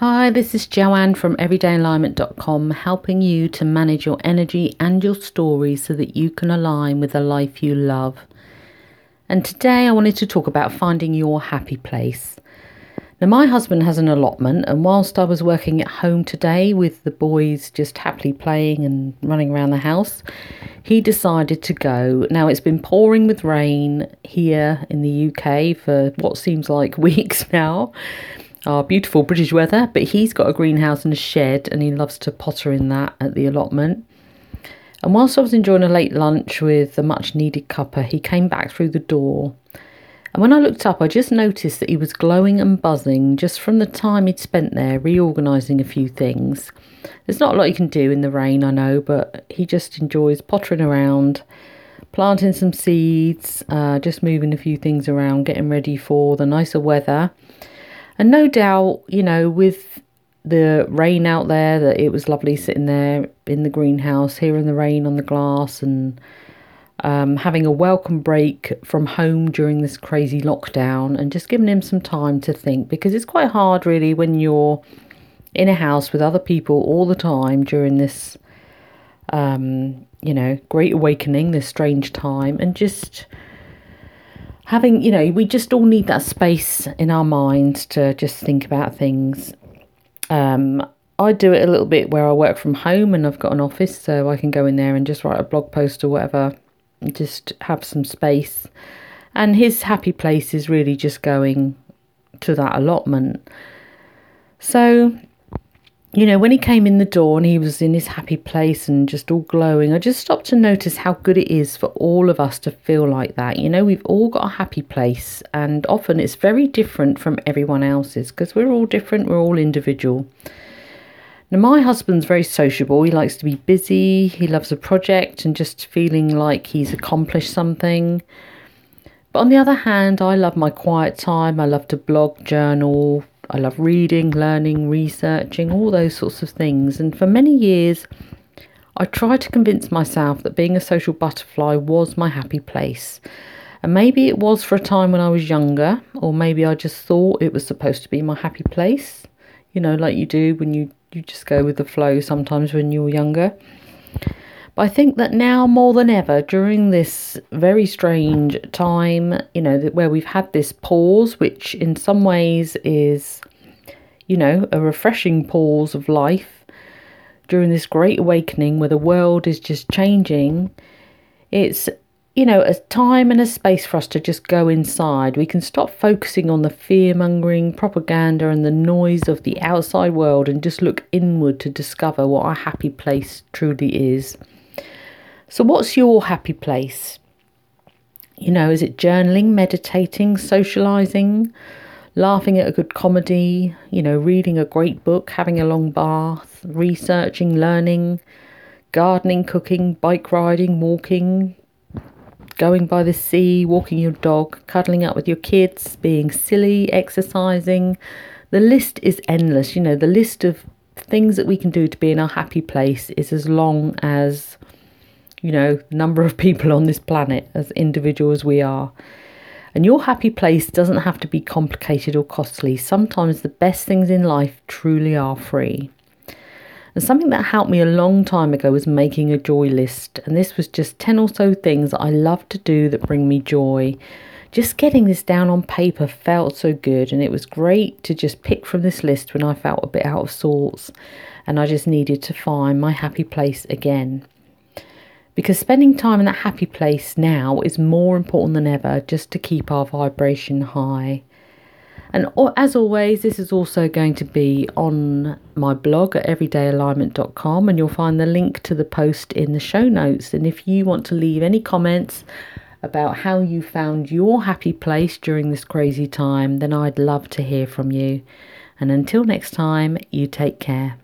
Hi, this is Joanne from everydayalignment.com helping you to manage your energy and your story so that you can align with the life you love. And today I wanted to talk about finding your happy place. Now, my husband has an allotment, and whilst I was working at home today with the boys just happily playing and running around the house, he decided to go. Now, it's been pouring with rain here in the UK for what seems like weeks now our beautiful British weather, but he's got a greenhouse and a shed and he loves to potter in that at the allotment. And whilst I was enjoying a late lunch with the much needed cuppa, he came back through the door. And when I looked up, I just noticed that he was glowing and buzzing just from the time he'd spent there reorganising a few things. There's not a lot you can do in the rain, I know, but he just enjoys pottering around, planting some seeds, uh, just moving a few things around, getting ready for the nicer weather. And no doubt, you know, with the rain out there, that it was lovely sitting there in the greenhouse, hearing the rain on the glass and um, having a welcome break from home during this crazy lockdown and just giving him some time to think. Because it's quite hard, really, when you're in a house with other people all the time during this, um, you know, great awakening, this strange time, and just having, you know, we just all need that space in our minds to just think about things. Um, I do it a little bit where I work from home and I've got an office, so I can go in there and just write a blog post or whatever, just have some space. And his happy place is really just going to that allotment. So you know, when he came in the door and he was in his happy place and just all glowing, I just stopped to notice how good it is for all of us to feel like that. You know, we've all got a happy place, and often it's very different from everyone else's because we're all different, we're all individual. Now, my husband's very sociable. He likes to be busy, he loves a project and just feeling like he's accomplished something. But on the other hand, I love my quiet time. I love to blog, journal, I love reading, learning, researching, all those sorts of things. And for many years, I tried to convince myself that being a social butterfly was my happy place. And maybe it was for a time when I was younger, or maybe I just thought it was supposed to be my happy place, you know, like you do when you, you just go with the flow sometimes when you're younger. But I think that now more than ever, during this very strange time, you know, where we've had this pause, which in some ways is, you know, a refreshing pause of life, during this great awakening where the world is just changing, it's you know, a time and a space for us to just go inside. We can stop focusing on the fear mongering, propaganda, and the noise of the outside world and just look inward to discover what our happy place truly is. So, what's your happy place? You know, is it journaling, meditating, socializing, laughing at a good comedy, you know, reading a great book, having a long bath, researching, learning, gardening, cooking, bike riding, walking, going by the sea, walking your dog, cuddling up with your kids, being silly, exercising. The list is endless. You know, the list of things that we can do to be in our happy place is as long as you know, number of people on this planet as individual as we are. And your happy place doesn't have to be complicated or costly. Sometimes the best things in life truly are free. And something that helped me a long time ago was making a joy list. And this was just 10 or so things I love to do that bring me joy. Just getting this down on paper felt so good. And it was great to just pick from this list when I felt a bit out of sorts and I just needed to find my happy place again because spending time in that happy place now is more important than ever just to keep our vibration high. And as always, this is also going to be on my blog at everydayalignment.com, and you'll find the link to the post in the show notes. And if you want to leave any comments about how you found your happy place during this crazy time, then I'd love to hear from you. And until next time, you take care.